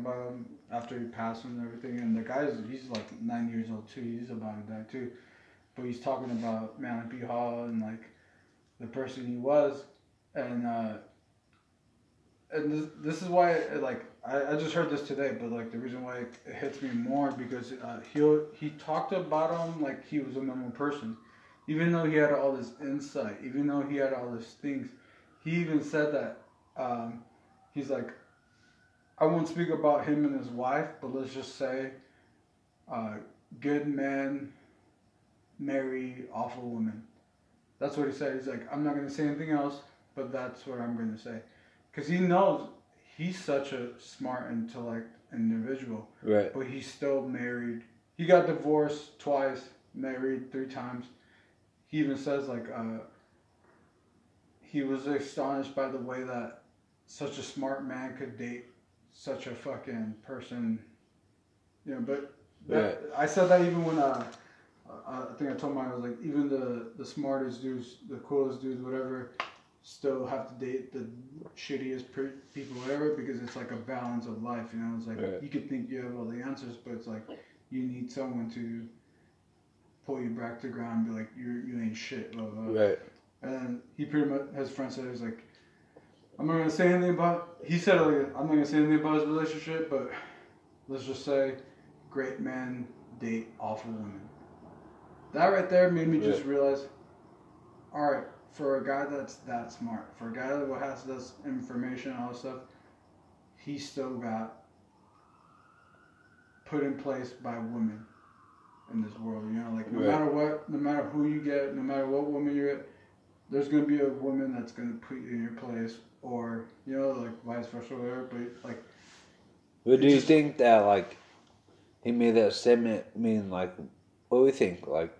about him after he passed and everything. And the guy's he's like nine years old too. He's about to die too. But he's talking about P. Hall and like the person he was, and uh, and this, this is why it, like I, I just heard this today, but like the reason why it hits me more because uh, he he talked about him like he was a normal person, even though he had all this insight, even though he had all these things. He even said that um, he's like, I won't speak about him and his wife, but let's just say, uh, good man marry awful woman. That's what he said. He's like, I'm not gonna say anything else, but that's what I'm gonna say, because he knows he's such a smart intellect individual. Right. But he's still married. He got divorced twice, married three times. He even says like uh, he was astonished by the way that such a smart man could date such a fucking person. You know, but that, I said that even when uh, I think I told mine I was like even the the smartest dudes, the coolest dudes, whatever, still have to date the shittiest people, whatever, because it's like a balance of life. You know, it's like Right. you could think you have all the answers, but it's like you need someone to pull you back to ground and be like, you you ain't shit. Blah, blah, blah. Right. And he pretty much, his friend said, he was like, I'm not gonna say anything about. He said, like, I'm not gonna say anything about his relationship, but let's just say, great men date awful women. That right there made me just realize, all right, for a guy that's that smart, for a guy that has this information and all this stuff, he still got put in place by women in this world. You know, like no Right. matter what, no matter who you get, no matter what woman you get, there's gonna be a woman that's gonna put you in your place, or you know, like vice versa, or whatever. But like, But do you just- think that like he made that statement mean like what do we think like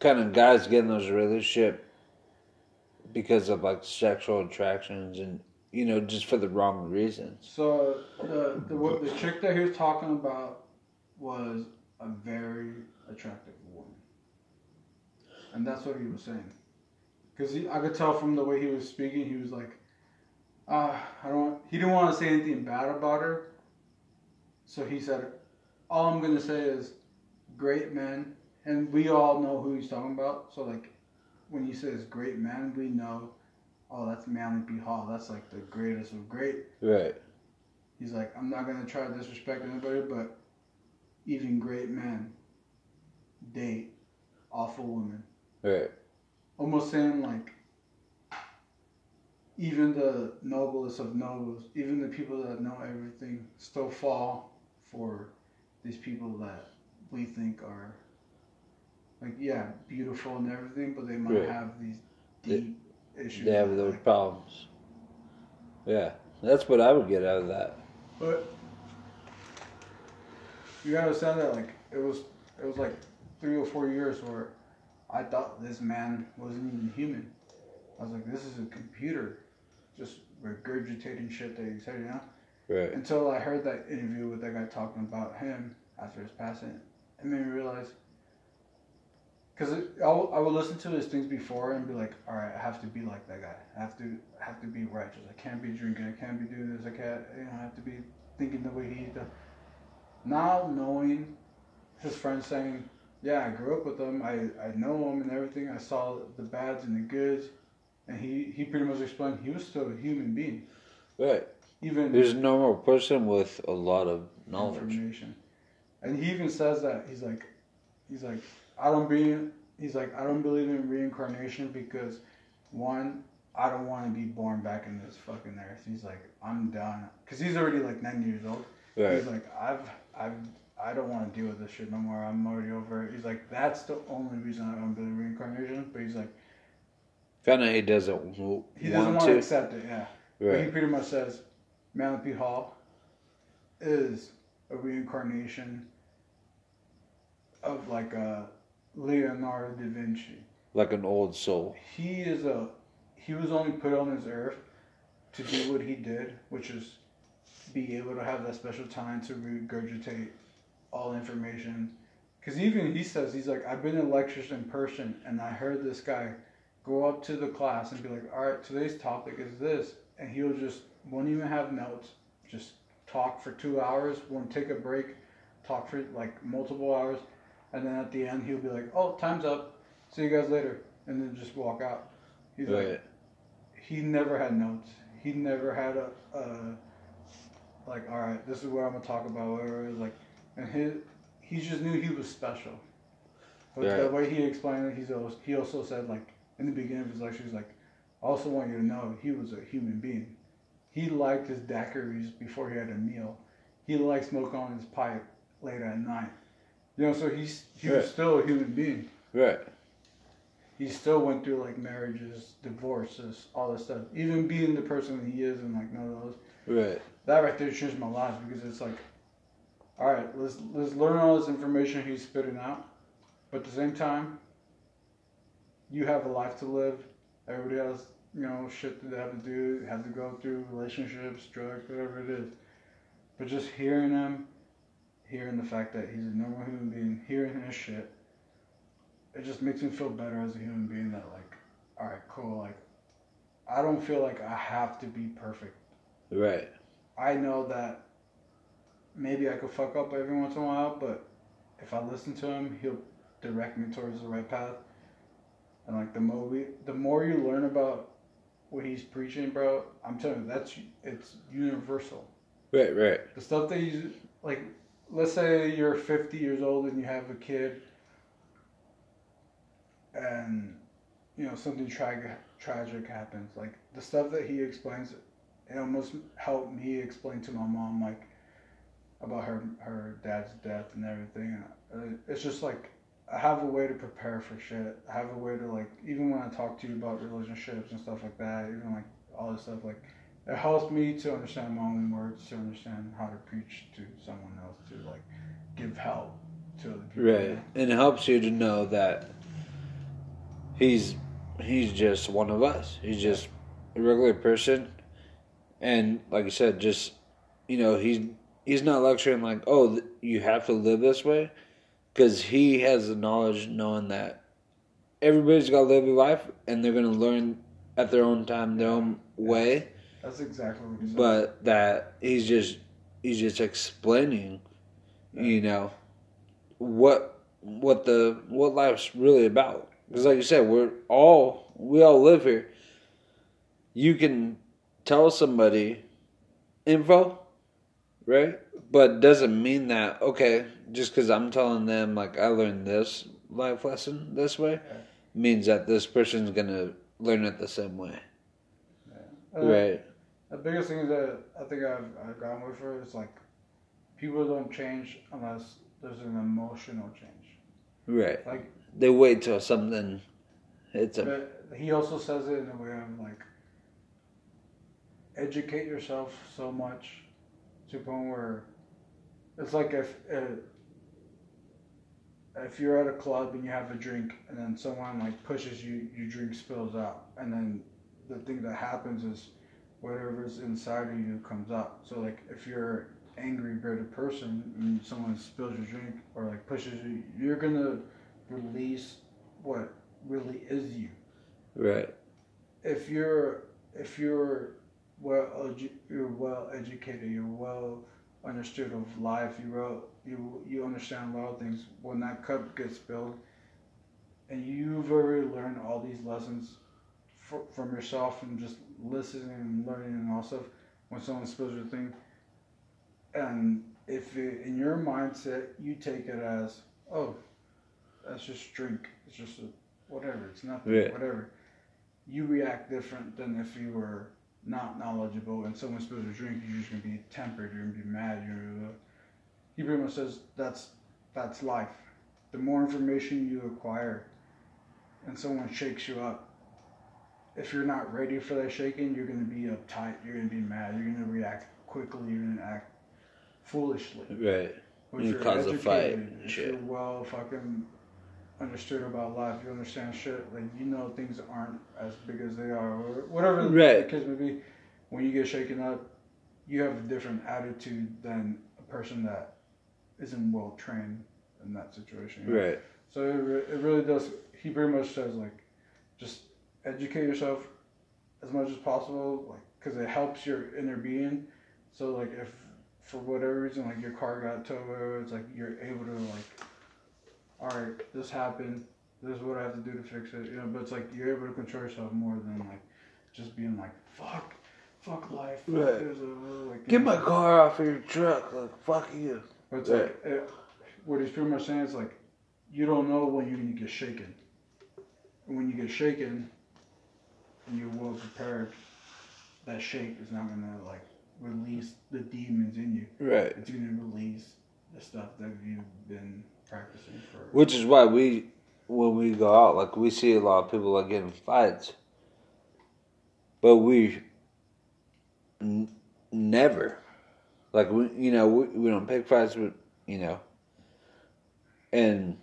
kind of guys get in those relationship because of like sexual attractions and you know just for the wrong reasons. so the the what the chick that he was talking about was a very attractive woman, and that's what he was saying. Because I could tell from the way he was speaking, he was like, uh, I don't. Want, He didn't want to say anything bad about her. So he said, all I'm gonna say is, great men, and we all know who he's talking about. So like, when he says great men, we know, oh, that's Manly P. Hall. That's like the greatest of great. Right. He's like, I'm not gonna try to disrespect anybody, but even great men date awful women. Right. Almost saying like, even the noblest of nobles, even the people that know everything, still fall for these people that we think are like, yeah, beautiful and everything, but they might Right. have these They- deep issues. They have those like- problems. Yeah. That's what I would get out of that. But you gotta understand that like it was it was like three or four years where I thought this man wasn't even human. I was like, this is a computer, just regurgitating shit that he said, you know. Right. Until I heard that interview with that guy talking about him after his passing, it made me realize. Because I would- I would listen to his things before and be like, all right, I have to be like that guy. I have to I have to be righteous. I can't be drinking. I can't be doing this. I can't. You know, I have to be thinking the way he does. Now knowing his friend saying, yeah, I grew up with him. I, I know him and everything. I saw the bads and the goods. And he, he pretty much explained he was still a human being. Right. Even He's a normal person with a lot of knowledge. information. And he even says that he's like, he's like, I don't be, he's like, I don't believe in reincarnation because, one, I don't want to be born back in this fucking earth. He's like, I'm done, cause he's already like nine years old. Right. He's like, I've, I've, I don't want to deal with this shit no more. I'm already over it. He's like, that's the only reason I don't believe reincarnation. But he's like, Found out he doesn't w- he doesn't want want to accept it. Yeah. But he Right. pretty much says Manly P. Hall is a reincarnation of like a Leonardo da Vinci. Like an old soul. He is a he was only put on this earth to do what he did, which is be able to have that special time to regurgitate all information. Because even he says he's like I've been in lectures in person and I heard this guy go up to the class and be like, all right, today's topic is this, and he'll just won't even have notes, just talk for two hours. Won't take a break, talk for like multiple hours, and then at the end he'll be like, "Oh, time's up. See you guys later," and then just walk out. He's Right. like, he never had notes. He never had a, a like, all right, this is what I'm gonna talk about. Was Like, and his he just knew he was special. But the way he explained it, he's also, he also said like in the beginning of his lecture, he's like, I also want you to know he was a human being. He liked his daiquiris before he had a meal. He liked smoking on his pipe late at night. You know, so he's he was still a human being. Right. He still went through like marriages, divorces, all this stuff. Even being the person that he is and like none of those. Right. That right there changed my life because it's like, all right, let's let's learn all this information he's spitting out, but at the same time, you have a life to live. Everybody has you know shit that they have to do, have to go through relationships, drugs, whatever it is. But just hearing him, hearing the fact that he's a normal human being, hearing his shit, it just makes me feel better as a human being. That like, all right, cool. Like, I don't feel like I have to be perfect. Right. I know that maybe I could fuck up every once in a while, but if I listen to him, he'll direct me towards the right path. And like the more we, the more you learn about what he's preaching, bro, I'm telling you, that's it's universal. Right. Right. The stuff that he's like, let's say you're 50 years old and you have a kid, and you know something tragic tragic happens. Like the stuff that he explains, it almost helped me explain to my mom like about her her dad's death and everything. Uh, It's just like I have a way to prepare for shit. I have a way to like even when I talk to you about relationships and stuff like that, even like all this stuff like it helps me to understand my own words, to understand how to preach to someone else, to like give help to other people. Right. And it helps you to know that he's he's just one of us. He's just a regular person. And like I said, just you know, he's he's not lecturing like, "Oh, th- you have to live this way." Cuz he has the knowledge knowing that everybody's got to live a life and they're going to learn at their own time, their own way. That's exactly what he said. but that he's just he's just explaining you know what what the what life's really about. Because like you said we're all we all live here. You can tell somebody info right? But doesn't mean that okay just because i'm telling them like i learned this life lesson this way means that this person's gonna learn it the same way. Uh, right. The biggest thing that I think I've, I've gone with her is like people don't change unless there's an emotional change. right. Like, they wait till something hits them. but he also says it in a way of like educate yourself so much to the point where it's like if if you're at a club and you have a drink and then someone like pushes you, your drink spills out, and then the thing that happens is whatever's inside of you comes out. So like if you're angry, bitter person and someone spills your drink or like pushes you, you're gonna release what really is you. Right. If you're if you're well edu- you're well educated, you're well understood of life, you well you you understand a lot of things. When that cup gets spilled, and you've already learned all these lessons fr- from yourself and just listening and learning and all stuff. When someone spills your thing, and if it, in your mindset you take it as oh, that's just drink, it's just a, whatever, it's nothing, Yeah. whatever. You react different than if you were not knowledgeable and someone spills a drink, you're just gonna be tempered, you're gonna be mad. You're, uh, he pretty much says that's that's life. The more information you acquire, and someone shakes you up, if you're not ready for that shaking, you're gonna be uptight. You're gonna be mad. You're gonna react quickly. You're gonna act foolishly. Right. But You you're cause a fight if shit. You're well fucking understood about life. You understand shit. Like you know things aren't as big as they are, or whatever Right. the case may be. When you get shaken up, you have a different attitude than a person that isn't well trained in that situation. you know? Right. So it, re- it really does. He pretty much says like, just educate yourself as much as possible, like because it helps your inner being. So like if for whatever reason, like your car got towed, it's like you're able to like, all right, this happened. This is what I have to do to fix it. You know, but it's like you're able to control yourself more than like just being like fuck, fuck life. Fuck Right. uh, like, Get my know. car off of your truck. Like, fuck you. But it's Right. like it, what he's pretty much saying is like you don't know when you're gonna get shaken. And when you get shaken, and you're well prepared, that shake is not gonna like release the demons in you. Right. It's gonna release the stuff that you've been practicing for. Which is why we, when we go out, like we see a lot of people like getting fights, but we n- never, like we, you know, we, we don't pick fights, but you know, and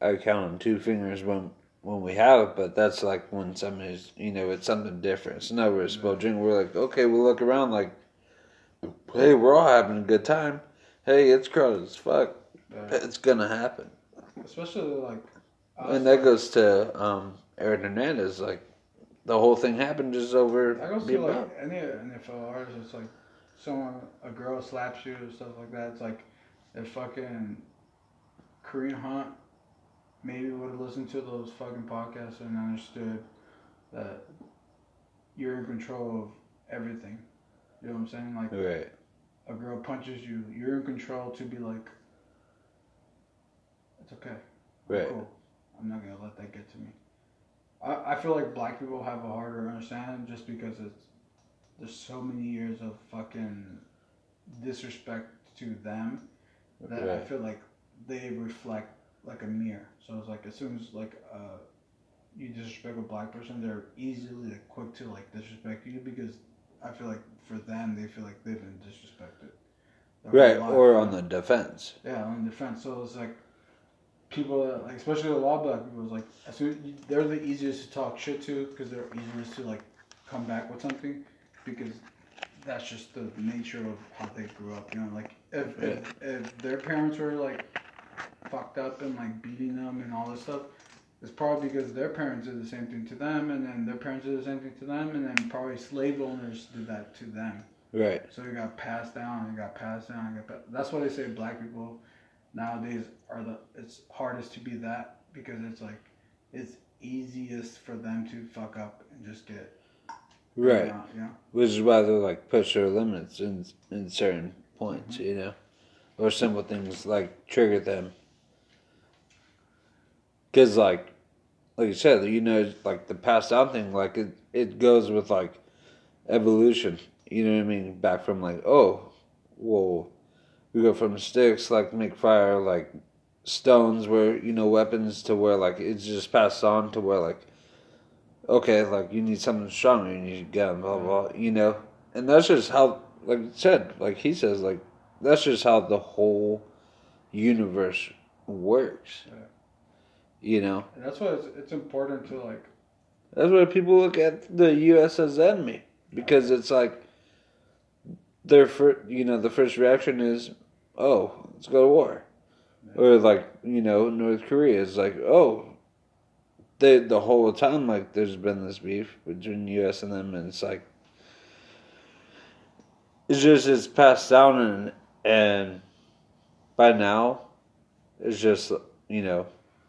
I count on two fingers when when we have, but that's like when somebody's, you know, it's something different. It's never a spell drink. We're like, okay, we look around like, hey, we're all having a good time. Hey, it's crowded as fuck. Uh, It's gonna happen. especially like. And that like- goes to um, Aaron Hernandez. Like the whole thing happened just over. That goes to being like any NFL artist. It's like someone, a girl slaps you or stuff like that. It's like if fucking Kareem Hunt maybe would have listened to those fucking podcasts and understood that you're in control of everything. You know what I'm saying? Like right. a girl punches you, you're in control to be like, it's okay. I'm Right. Cool. I'm not gonna let that get to me. I, I feel like black people have a harder understanding just because it's there's so many years of fucking disrespect to them that I feel like they reflect like a mirror. So it's like as soon as like uh you disrespect a black person, they're easily like, quick to like disrespect you because I feel like for them they feel like they've been disrespected. Right. Or on the defense. Yeah, on defense. So it's like people, that, like especially the law of black people, is like soon they're the easiest to talk shit to because they're easiest to like come back with something because that's just the nature of how they grew up. You know, like if if, if their parents were like fucked up and like beating them and all this stuff. It's probably because their parents did the same thing to them, and then their parents did the same thing to them, and then probably slave owners did that to them. Right. So it got passed down, it got passed down, got pa- that's why they say black people nowadays are the it's hardest to be that because it's like it's easiest for them to fuck up and just get Right. you know, you know? Which is why they like push their limits in in certain points. Mm-hmm. You know, or simple things like trigger them. Because like, like you said, you know, like the passed down thing, like it it goes with like evolution. You know what I mean? Back from like, oh, whoa, we go from sticks like make fire like stones where you know weapons to where like it's just passed on to where like okay like you need something stronger you need a gun blah blah blah, you know and that's just how like I said like he says like that's just how the whole universe works Yeah. you know And that's why it's, it's important to like that's why people look at the U.S. as enemy because it's like their first, you know, the first reaction is, "Oh, let's go to war," or like you know, North Korea is like, "Oh." They, the whole time, like, there's been this beef between the U.S. and them, and it's like, it's just it's passed down, and and by now, it's just you know,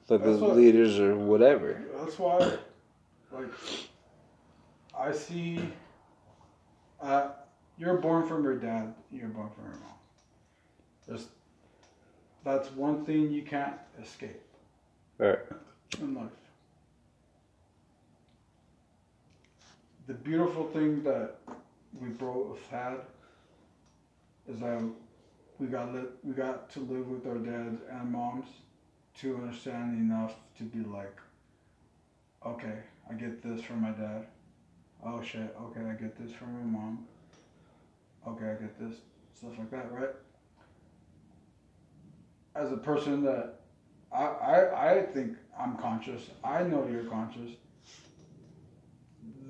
the That's what- leaders or whatever. that's why like I see uh you're born from your dad, you're born from your mom. There's that's one thing you can't escape. Right. in life. The beautiful thing that we both had is that we got li- we got to live with our dads and moms to understand enough to be like, okay, I get this from my dad. Oh shit, okay, I get this from my mom. Okay, I get this stuff like that, right? As a person that I, I, I think I'm conscious. I know you're conscious.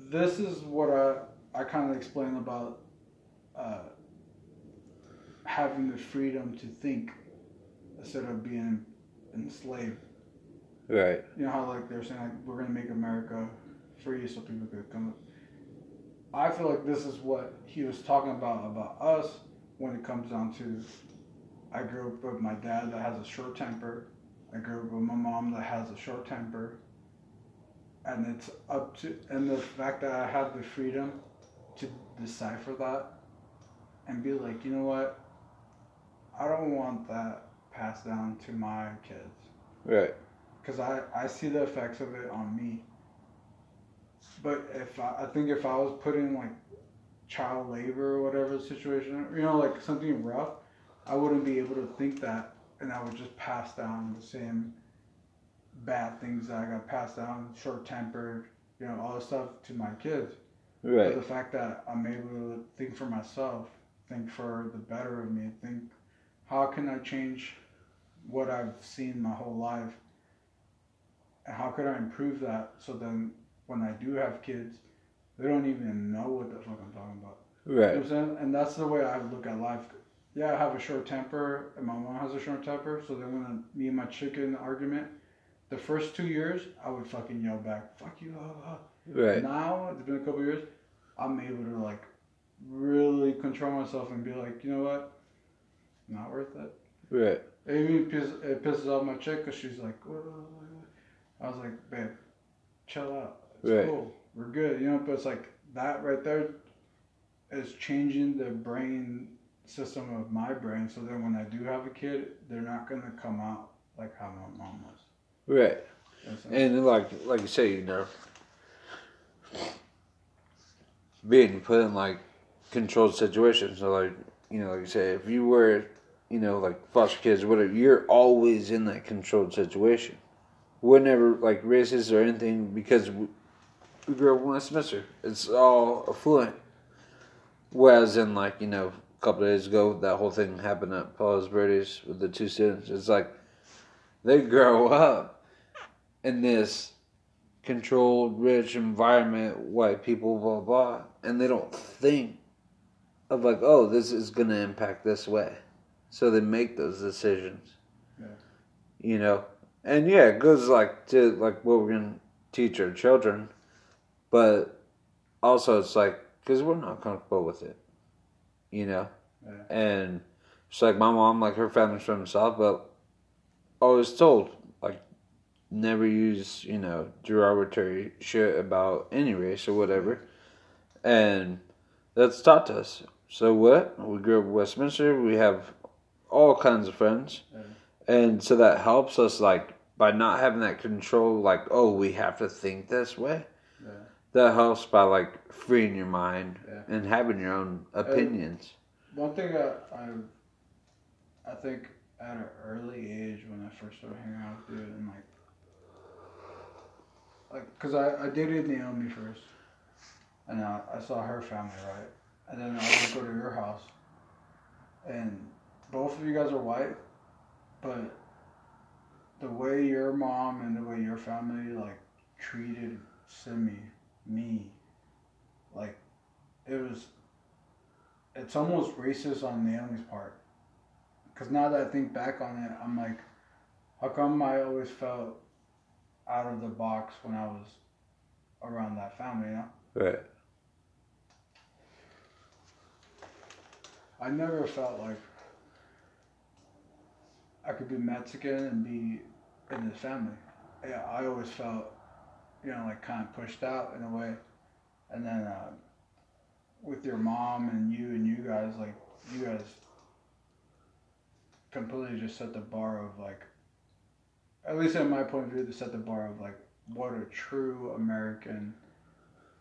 This is what I, I kind of explain about uh, having the freedom to think instead of being enslaved. Right. You know how like they're saying like we're gonna make America free so people could come. I feel like this is what he was talking about about us when it comes down to, I grew up with my dad that has a short temper. I grew up with my mom that has a short temper. And it's up to, and the fact that I have the freedom to decipher that and be like, you know what? I don't want that passed down to my kids Right. because I, I see the effects of it on me. But if I, I think if I was put in like child labor or whatever situation, you know, like something rough, I wouldn't be able to think that, and I would just pass down the same bad things that I got passed down, short tempered, you know, all this stuff to my kids. But Right. the fact that I'm able to think for myself, think for the better of me, think how can I change what I've seen my whole life, and how could I improve that so then when I do have kids, they don't even know what the fuck I'm talking about. You know what Right. I'm saying? And that's the way I look at life. Yeah, I have a short temper, and my mom has a short temper. So then when me and my chick get in an argument, the first two years I would fucking yell back, "Fuck you!" ah, ah." Right. Now it's been a couple years. I'm able to like really control myself and be like, you know what, not worth it. Right. It even piss, it pisses off my chick because she's like, what? I was like, babe, chill out. It's Right. cool. We're good. You know, but it's like that right there is changing the brain system of my brain. So then when I do have a kid, they're not gonna come out like how my mom was. Right. You know what I'm saying? And like like you say, you know, being put in like controlled situations. So like you know, like you say, if you were, you know, like foster kids or whatever, you're always in that controlled situation. We're never like racist or anything because we, grew up in Westminster. It's all affluent. Whereas in like you know, a couple of days ago, that whole thing happened at Palos Verdes with the two students. It's like they grow up in this controlled, rich environment, white people, blah blah, and they don't think of like, oh, this is gonna impact this way, so they make those decisions. Yeah. You know, and yeah, it goes like to like what we're gonna teach our children, but also it's like because we're not comfortable with it, you know, Yeah. and it's like my mom, like her family's from the south, but always told like never use you know derogatory shit about any race or whatever, and that's taught to us. So what? We grew up in Westminster. We have all kinds of friends, Yeah. and so that helps us like by not having that control. Like oh, we have to think this way. That helps by like freeing your mind Yeah. and having your own uh, opinions. One thing that I, I think at an early age when I first started hanging out with you and like, like, cause I, I dated Naomi first, and I, I saw her family right, and then I would go to your house, and both of you guys are white, but the way your mom and the way your family like treated Simi, me, like, it was it's almost racist on Naomi's part. Because now that I think back on it, I'm like, how come I always felt out of the box when I was around that family, you know? Right. I never felt like I could be Mexican and be in this family. Yeah, I always felt, you know, like kind of pushed out in a way. And then uh, with your mom and you and you guys, like, you guys completely just set the bar of, like, at least in my point of view, to set the bar of, like, what a true American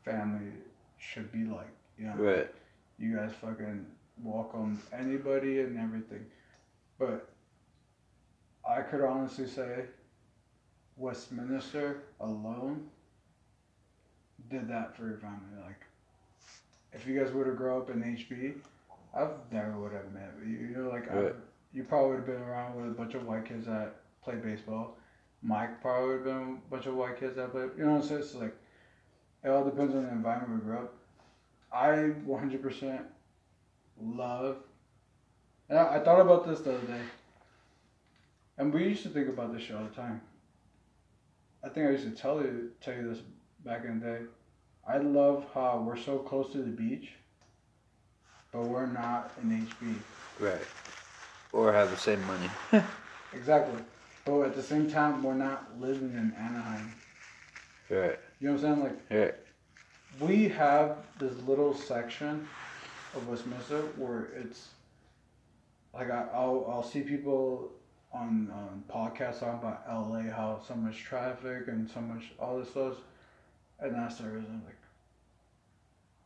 family should be like, you know? Right. you guys fucking welcome anybody and everything. But I could honestly say Westminster alone did that for your family. Like, if you guys would have grown up in HB, I never would have met you. You know, like, I, you probably would have been around with a bunch of white kids that play baseball. Mike probably would have been a bunch of white kids that play. You know what I'm saying? It's like, it all depends on the environment we grew up. I 100% love. And I, I thought about this the other day. And we used to think about this shit all the time. I think I used to tell you tell you this back in the day. I love how we're so close to the beach. but we're not in HB. Right. Or have the same money. Exactly. But at the same time, we're not living in Anaheim. right. You know what I'm saying? Like, Right. we have this little section of Westminster where it's like I, I'll I'll see people on um, podcasts talking about LA how so much traffic and so much all this stuff, and that's the reason like.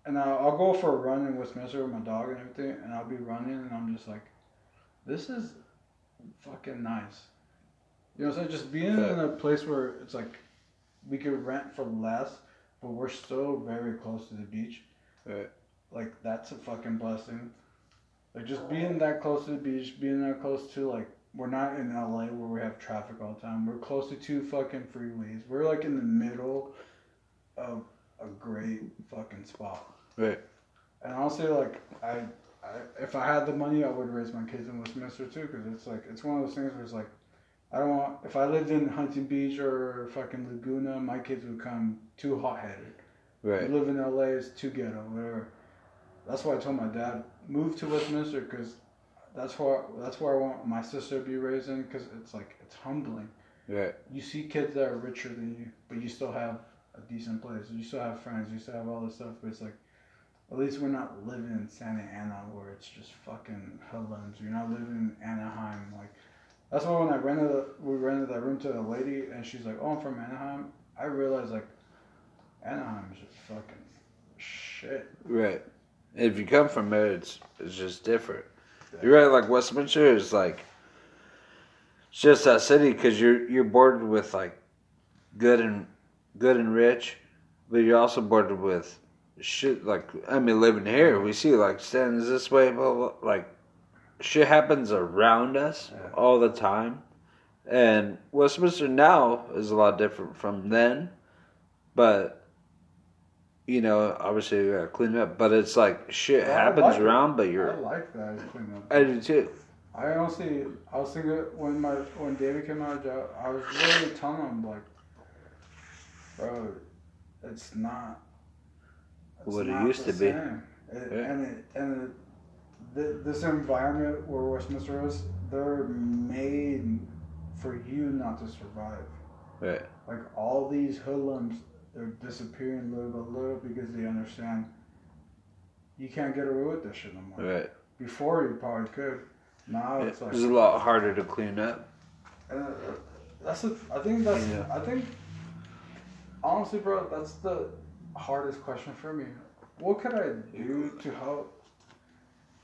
And I'll, I'll go for a run in Westminster with my dog and everything, and I'll be running, and I'm just like, this is fucking nice. You know so Just being in a place where it's like we could rent for less, but we're still very close to the beach. Right. Like that's a fucking blessing. Like just being that close to the beach, being that close to like we're not in LA where we have traffic all the time. We're close to two fucking freeways. We're like in the middle of a great fucking spot. Right. And I'll say like I, I if I had the money, I would raise my kids in Westminster too, because it's like it's one of those things where it's like I don't want if I lived in Huntington Beach or fucking Laguna, my kids would come too hot headed. Right. Live in LA is too ghetto, whatever. That's why I told my dad move to Westminster because that's where that's where I want my sister to be raised in because it's like it's humbling. Right. You see kids that are richer than you, but you still have a decent place. You still have friends. You still have all this stuff. But it's like at least we're not living in Santa Ana where it's just fucking hoodlums. You're not living in Anaheim. Like that's why when I rented a, we rented that room to a lady and she's like, "Oh, I'm from Anaheim." I realized like Anaheim is just fucking shit. Right. If you come from there, it's it's just different. You're right. Like Westminster is like it's just that city because you're you're bordered with like good and good and rich, but you're also bordered with shit. Like I mean, living here, we see like stands this way, blah blah. Like shit happens around us Yeah. all the time, and Westminster now is a lot different from then, but. You know, obviously we gotta clean it up, but it's like shit I happens like it. around, but you're I like that clean up. I do too. I honestly, I was thinking when my when David came out of jail, I was really telling him like, bro, it's not it's What it not used the to be. It, Yeah. And it, and it, th- this environment where Westminster is, they're made for you not to survive. Right. Like all these hoodlums, they're disappearing little by little because they understand you can't get away with this shit no more. Right. Before you probably could. Now it's like It's a lot harder to clean up. And uh, that's a, I think that's Yeah. I think honestly, bro, that's the hardest question for me. What could I do to help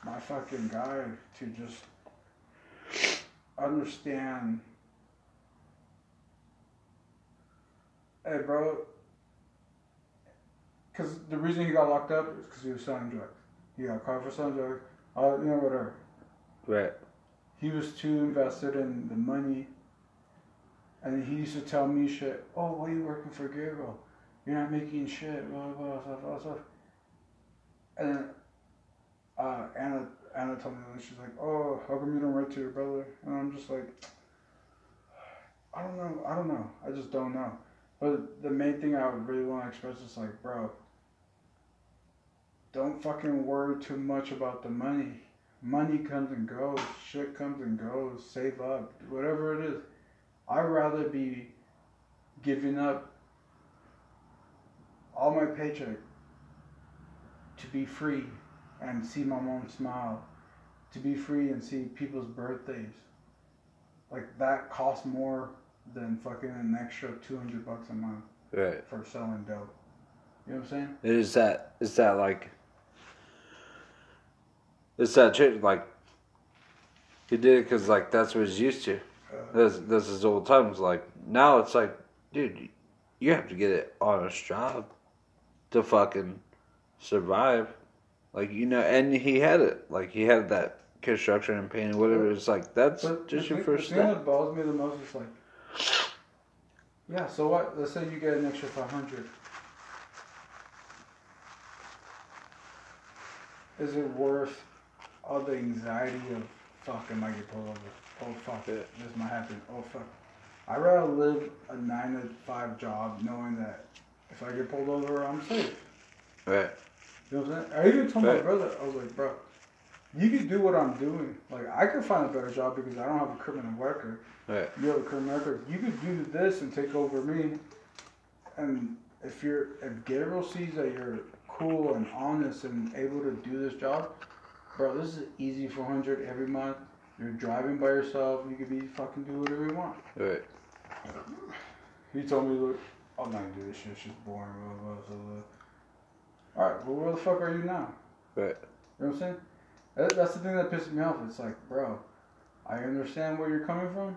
my fucking guy to just understand? Hey, bro. Because the reason he got locked up is because he was selling drugs. He got caught for selling drugs. Uh, you know, whatever Right. he was too invested in the money. And he used to tell me shit. Oh, why are you working for Gabriel? You're not making shit. Blah blah blah blah blah. blah. And then uh, Anna Anna told me that she's like, oh, how come you don't write to your brother? And I'm just like, I don't know. I don't know. I just don't know. But the main thing I would really want to express is like, bro, don't fucking worry too much about the money money comes and goes, shit comes and goes, save up, whatever it is. I'd rather be giving up all my paycheck to be free and see my mom smile, to be free and see people's birthdays. Like that costs more than fucking an extra 200 bucks a month Right. for selling dope. You know what I'm saying? Is that is that like it's that shit like he did it because like that's what he's used to. Uh, That's that's his old times. Like now it's like, dude, you have to get an honest job to fucking survive. Like you know, and he had it. Like he had that construction and painting, whatever. It's like that's But just your thing- first the thing step. that bothers me the most is like, yeah. So what? Let's say you get an extra five hundred. Is it worth all the anxiety of fuck? Am I get pulled over? Oh fuck, Yeah. this might happen. Oh fuck. I'd rather live a nine to five job knowing that if I get pulled over, I'm safe. Right. You know what I'm saying? I even told my brother, I was like, bro, you could do what I'm doing. Like I could find a better job because I don't have a criminal record. Right. You have a criminal record. You could do this and take over me. And if you're if Gabriel sees that you're cool and honest and able to do this job, bro, this is easy 400 every month. You're driving by yourself. You could be fucking do whatever you want. Right. He told me, look, I'm not gonna do this shit. It's just boring. Blah, blah, blah, blah. All right, well, where the fuck are you now? Right. You know what I'm saying? That, that's the thing that pisses me off. It's like, bro, I understand where you're coming from,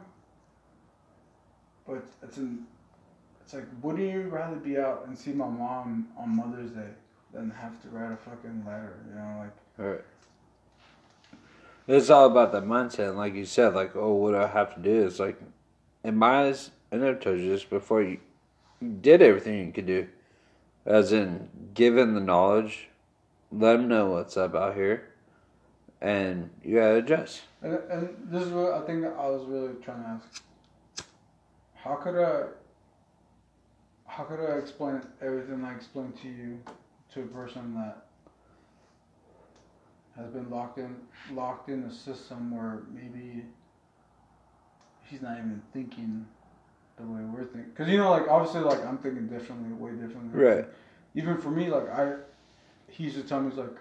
but it's, an, it's like, wouldn't you rather be out and see my mom on Mother's Day than have to write a fucking letter? You know, like, All right. It's all about the mindset, and like you said, like, oh, what do I have to do? It's like, in my eyes, and I've told you this before, you, you did everything you could do. As in, given the knowledge, let them know what's up out here, and you gotta adjust. and, and this is what I think I was really trying to ask. How could I, how could I explain everything I explained to you to a person that has been locked in locked in a system where maybe he's not even thinking the way we're thinking. Because you know, like obviously, like I'm thinking differently, way differently. Right. Even for me, like I, he used to tell me, he's like,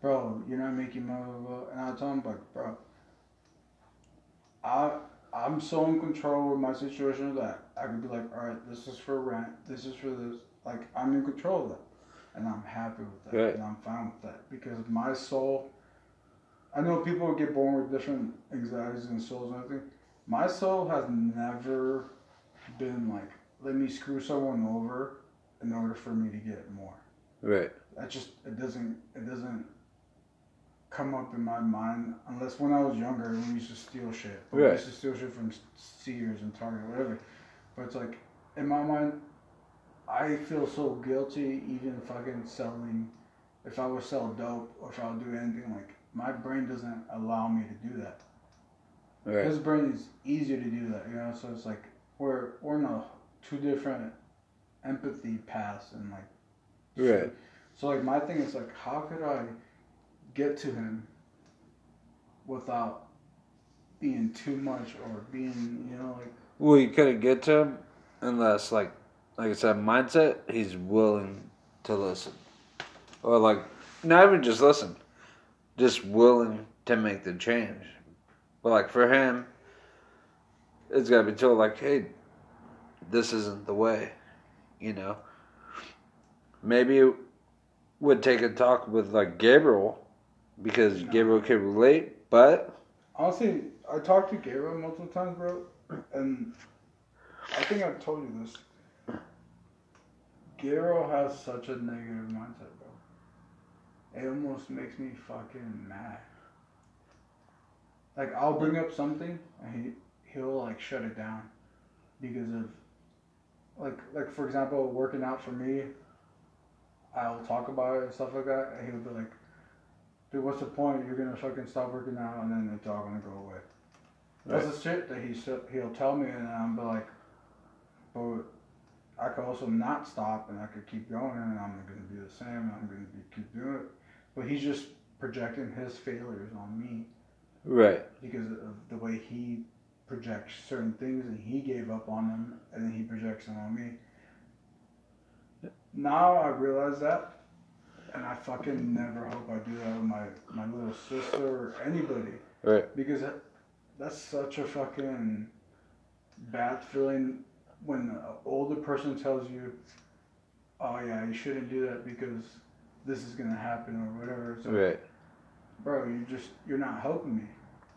bro, you're not making blah, and I tell him like, bro, I I'm so in control with my situation that I could be like, all right, this is for rent, this is for this. Like I'm in control of that, and I'm happy with that, Right. and I'm fine with that because my soul. I know people get born with different anxieties and souls and everything. My soul has never been like, let me screw someone over in order for me to get more. Right. That just it doesn't it doesn't come up in my mind unless when I was younger we used to steal shit. But We used to steal shit from Sears and Target, whatever. But it's like in my mind, I feel so guilty even fucking selling. If I would sell dope or if I would do anything like my brain doesn't allow me to do that. Right. His brain is easier to do that, you know. So it's like we're we're in a two different empathy paths and like. Right. So like my thing is like, how could I get to him without being too much or being, you know, like Well, you couldn't get to him unless, like, like I said, mindset. He's willing to listen, or like, not even just listen, just willing to make the change. But like for him, it's got to be told like, hey, this isn't the way, you know. Maybe would take a talk with like Gabriel, because Gabriel could relate, but honestly, I talked to Gabriel multiple times, bro, and I think I've told you this. Gabriel has such a negative mindset, bro. It almost makes me fucking mad. Like I'll bring up something and he he'll like shut it down because of like like for example working out for me. I'll talk about it and stuff like that, and he'll be like, "Dude, what's the point? You're gonna fucking stop working out, and then it's all gonna go away." That's the shit that he said he'll tell me, and I'm be like, "But I could also not stop, and I could keep going, and I'm gonna be the same. and I'm gonna be, keep doing it." But he's just projecting his failures on me right, because of the way he projects certain things and he gave up on them and then he projects them on me. Now I realize that and I fucking never hope I do that with my, my little sister or anybody right, because that, that's such a fucking bad feeling when an older person tells you, oh yeah, you shouldn't do that because this is gonna happen or whatever. So right, bro, you just you're not helping me.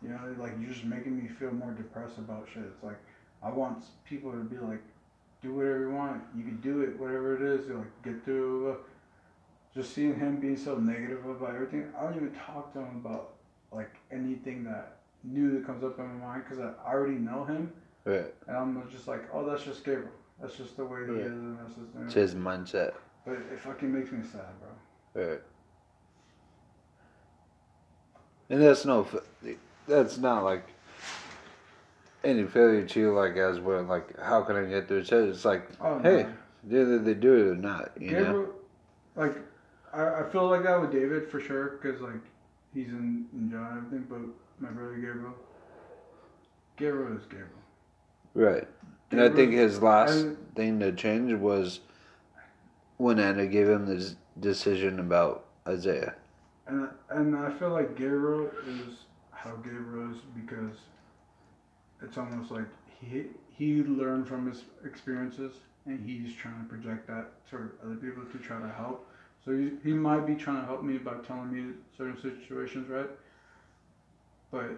You know, like you're just making me feel more depressed about shit. It's like I want people to be like, do whatever you want. You can do it, whatever it is. You're like get through. Just seeing him being so negative about everything, I don't even talk to him about like anything that new that comes up in my mind because I already know him, right. and I'm just like, oh, that's just Gabriel. That's just the way he is, and that's just. It's his mindset. But it fucking makes me sad, bro. Right. And that's no, that's not like any failure to you, like as where like how can I get through it? It's like, Oh, hey, no. either they do it or not, you know. Gabriel, like, I, I feel like that with David for sure, because like, he's in, in jail and everything, but my brother Gabriel, Gabriel is Gabriel. Right. And I think his last and- thing to change was when Anna gave him this decision about Isaiah. And and I feel like Gabriel is how Gabriel is because it's almost like he he learned from his experiences and he's trying to project that to other people to try to help. So he, he might be trying to help me by telling me certain situations, right? But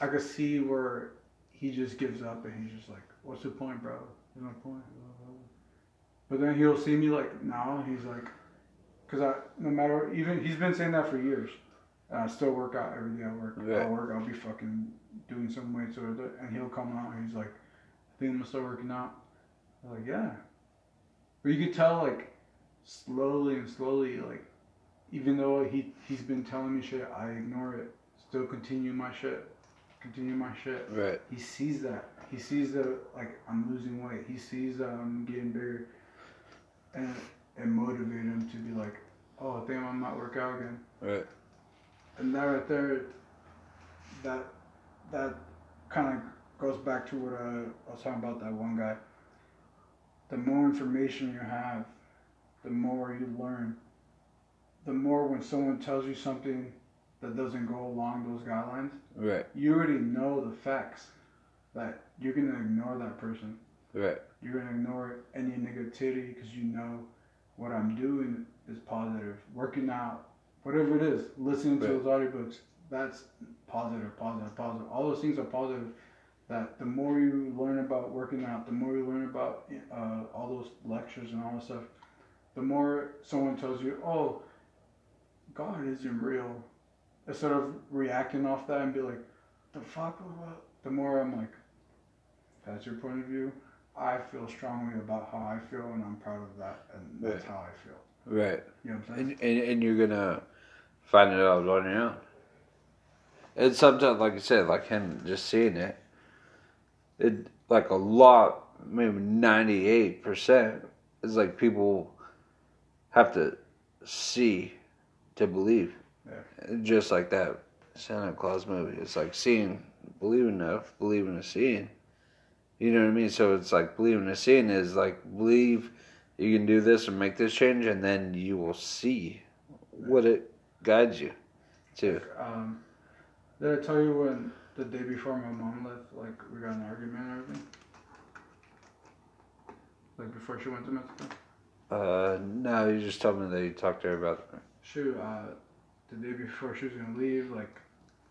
I could see where he just gives up and he's just like, "What's the point, bro? There's no point." But then he'll see me like now. He's like, because I no matter even he's been saying that for years. And I still work out every day. I work. Right. I'll work. I'll be fucking doing some weights or other, and he'll come out. and He's like, I think I'm gonna start working out. I'm like, yeah. But you could tell like slowly and slowly like even though he he's been telling me shit, I ignore it. Still continue my shit. Continue my shit. Right. He sees that. He sees that like I'm losing weight. He sees that I'm getting bigger, and it motivated him to be like, oh, damn, I might work out again. Right. And that right there, that that kind of goes back to what I, I was talking about that one guy. The more information you have, the more you learn. The more when someone tells you something that doesn't go along those guidelines, Right. you already know the facts that you're gonna ignore that person. Right. You're gonna ignore any negativity because you know what I'm doing is positive. Working out, whatever it is, listening to those audiobooks, that's positive, positive, positive. All those things are positive. That the more you learn about working out, the more you learn about uh, all those lectures and all that stuff, the more someone tells you, "Oh, God isn't real," instead of reacting off that and be like, "The fuck," what?" the more I'm like, "That's your point of view." I feel strongly about how I feel, and I'm proud of that, and that's Right. how I feel. Right. You know what I'm saying? And, and and you're gonna find it out on your own. And sometimes, like you said, like him just seeing it, it like a lot, maybe ninety eight percent is like people have to see to believe. Yeah. Just like that Santa Claus movie, it's like seeing, believing enough, believing to seeing. You know what I mean? So it's like believing to seeing is like believe you can do this and make this change, and then you will see what it guides you to. Like, um, did I tell you when the day before my mom left, like we got an argument and everything? Like before she went to Mexico? Uh, no, you just told me that you talked to her about. She, uh, the day before she was gonna leave, like,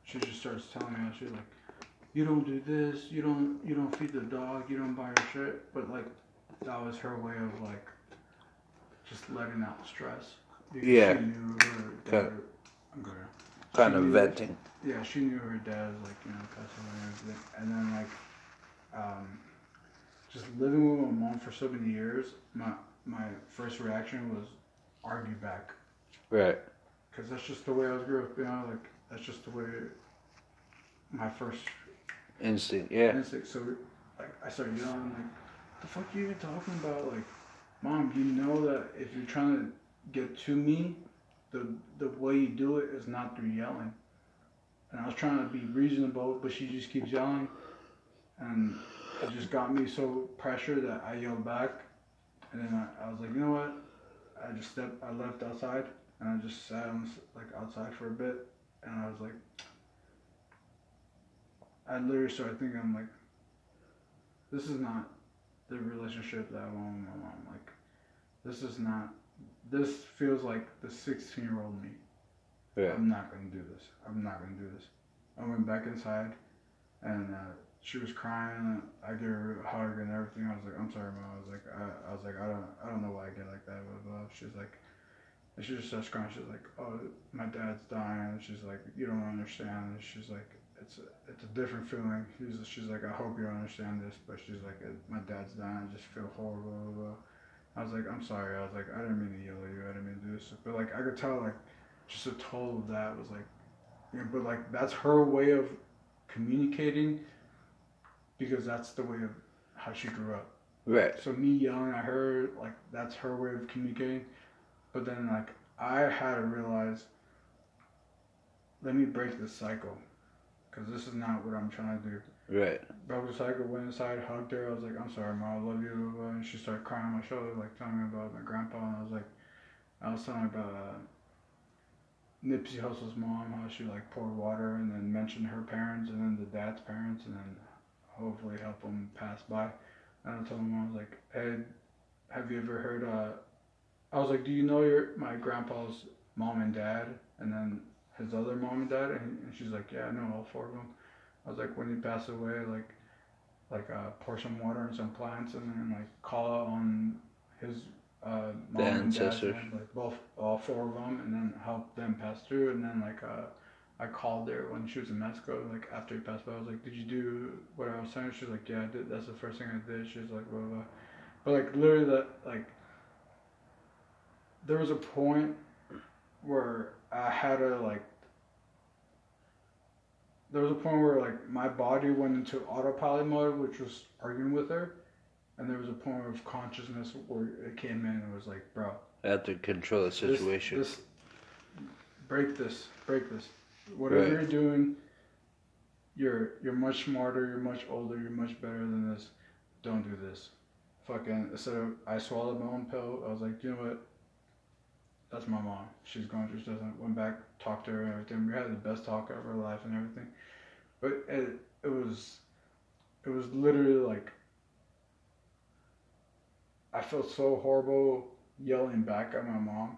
she just starts telling me, she's like, you don't do this, you don't, you don't feed the dog, you don't buy her shit, but like, that was her way of like, just letting out stress. Because Yeah. She knew her dad. I'm good. Kind of venting. Yeah, she knew her dad was like, you know, passed away and everything. And then like, um, just living with my mom for so many years, my my first reaction was argue back, Right. cause that's just the way I was grew up. You know, like that's just the way my first Instinct. Yeah. instinct. So like I started yelling like, "The fuck are you even talking about?" Like, mom, you know that if you're trying to get to me, the the way you do it is not through yelling. And I was trying to be reasonable, but she just keeps yelling, and it just got me so pressured that I yelled back, and then I, I was like, you know what? I just stepped, I left outside, and I just sat on, like outside for a bit, and I was like, I literally started thinking, I'm like, this is not the relationship that I want with my mom. Like, this is not. This feels like the 16 year old me. Yeah. I'm not gonna do this. I'm not gonna do this. I went back inside, and uh, she was crying. I gave her a hug and everything. I was like, "I'm sorry, mom." I was like, I, I was like, I don't, I don't know why I get like that. Blah, blah. She's like, and she just starts crying. She's like, "Oh, my dad's dying." She's like, "You don't understand." And she's like, "It's a, it's a different feeling." She's, she's like, "I hope you understand this," but she's like, "My dad's dying. I just feel horrible." Blah, blah. I was like, "I'm sorry." I was like, "I didn't mean to yell at you. I didn't mean to do this," but like, I could tell like just a total of that was like, you know, but like that's her way of communicating because that's the way of how she grew up. Right. So me yelling at her, like that's her way of communicating. But then like I had to realize let me break this cycle, because this is not what I'm trying to do. Right. Broke the cycle, went inside, hugged her. I was like, I'm sorry, mom, I love you. And she started crying on my shoulder, like telling me about my grandpa. And I was like, I was telling her about uh, Nipsey Hussle's mom, how she like poured water and then mentioned her parents and then the dad's parents and then hopefully help them pass by. And I told him, I was like, hey, have you ever heard, uh, I was like, do you know your my grandpa's mom and dad? And then his other mom and dad? And, and she's like, yeah, I know all four of them. I was like, when he passed away, like, like uh, pour some water and some plants, and then like call out on his uh, mom The and dad's ancestors. like both, all four of them, and then help them pass through. And then like uh, I called her when she was in Mexico, like after he passed by. I was like, did you do what I was saying? She was like, yeah, I did. That's the first thing I did. She was like, blah blah. blah. But like literally, that like there was a point where I had to like there was a point where like my body went into autopilot mode, which was arguing with her, and there was a point of consciousness where it came in and was like, bro, I have to control the this- situation. This, break this, break this. Whatever Right. you're doing, you're you're much smarter, you're much older, you're much better than this. Don't do this. Fucking instead of I swallowed my own pill, I was like, you know what? That's my mom. She's going through stuff. I went back, talked to her and everything. We had the best talk of her life and everything. But it it was it was literally like I felt so horrible yelling back at my mom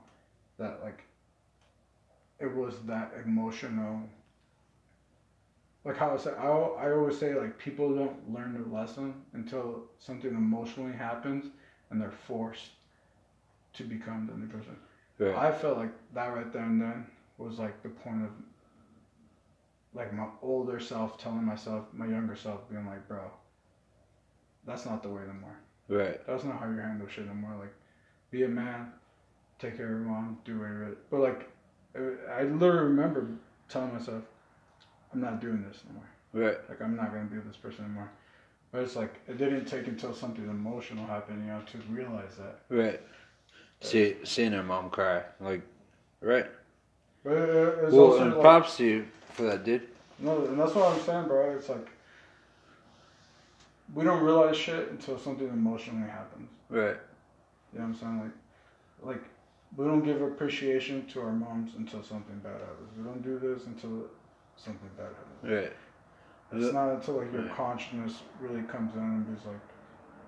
that like it was that emotional like how I said I, I always say like people don't learn their lesson until something emotionally happens and they're forced to become the new person. Right. I felt like that right there and then was like the point of like my older self telling myself, my younger self being like, bro, that's not the way no more. Right. That's not how you handle shit anymore. Like, be a man, take care of your mom, do whatever. it- But like, I literally remember telling myself, I'm not doing this anymore. Right. Like, I'm not gonna be with this person anymore. But it's like it didn't take until something emotional happened, you know, to realize that. Right. See, seeing her mom cry, like, right. But it, well, and like, props to you for that, dude. No, and that's what I'm saying, bro. It's like we don't realize shit until something emotionally happens. Right. You know what I'm saying? Like, like we don't give appreciation to our moms until something bad happens. We don't do this until something bad happens. Right. It's not until like your Right. consciousness really comes in and is like,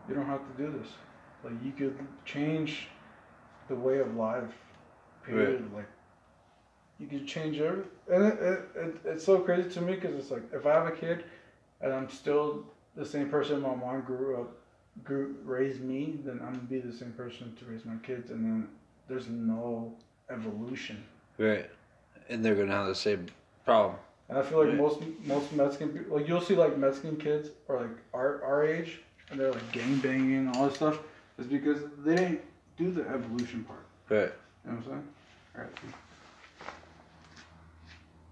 you don't have to do this. Like you could change the way of life. Period. Like you could change everything. and it, it, it it's so crazy to me because it's like if I have a kid, and I'm still the same person my mom grew up, grew raised me, then I'm gonna be the same person to raise my kids, and then there's no evolution. Right. And they're gonna have the same problem. And I feel like Right. most most Mexican people, like you'll see like Mexican kids or like our our age, and they're like gang banging and all this stuff, is because they didn't do the evolution part. Right. You know what I'm saying? All right.